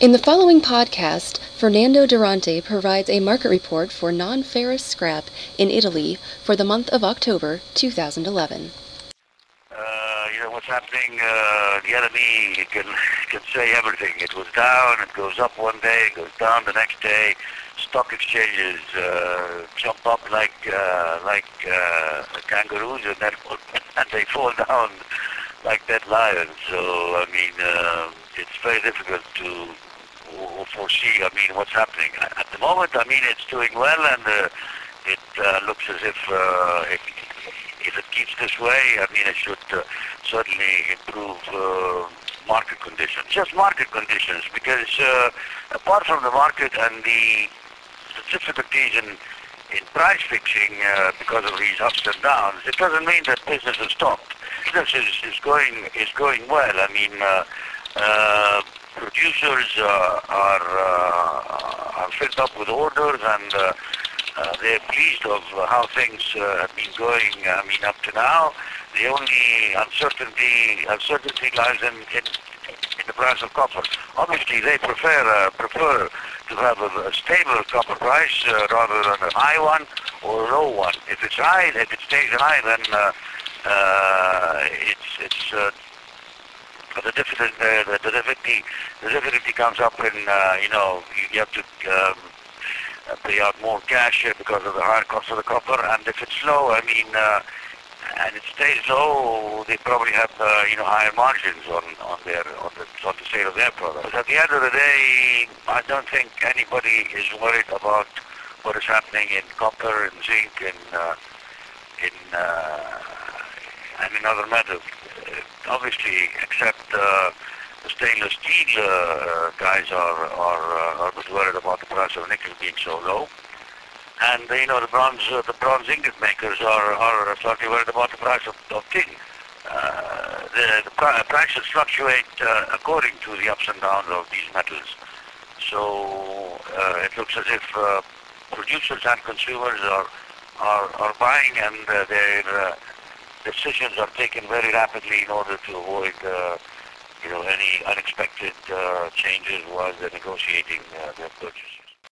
In the following podcast, Fernando Duranti provides a market report for non-ferrous scrap in Italy for the month of October 2011. Uh, you know what's happening. Uh, the LME can can say everything. It was down, it goes up one day, it goes down the next day. Stock exchanges uh, jump up like uh, like uh, kangaroos, and then and they fall down like dead lions. So I mean, uh, it's very difficult to foresee. I mean, what's happening at the moment. I mean, it's doing well, and uh, it uh, looks as if uh, it, if it keeps this way, I mean, it should uh, certainly improve uh, market conditions. Just market conditions, because uh, apart from the market and the difficulties in in price fixing uh, because of these ups and downs, it doesn't mean that business has stopped. Business is, is going is going well. I mean, uh, producers uh, are uh, are filled up with orders and. Uh, uh, they're pleased of how things have been going. I mean, up to now, the only uncertainty uncertainty lies in, in, in the price of copper. Obviously, they prefer prefer to have a, a stable copper price rather than a high one or a low one. If it's high, if it stays high, then it's it's. The difficulty, the, the difficulty, the difficulty comes up in, uh, you know, you, have to um, pay out more cash because of the higher cost of the copper. And if it's low, I mean, uh, and it stays low, they probably have, uh, you know, higher margins on, on their on the, on the sale of their products. But at the end of the day, I don't think anybody is worried about what is happening in copper and zinc and uh, in uh, and in other metals. Uh, obviously, except uh, the stainless steel uh, guys are are, uh, are worried about the price of nickel being so low. And you know the bronze uh, the bronze ingot makers are are slightly worried about the price of, of tin. Uh, the, the pri- prices fluctuate uh, according to the ups and downs of these metals. So uh, it looks as if uh, producers and consumers are are, are buying, and uh, uh, decisions are taken very rapidly in order to avoid. Uh, you know, any unexpected uh, changes while they're negotiating uh, their purchase.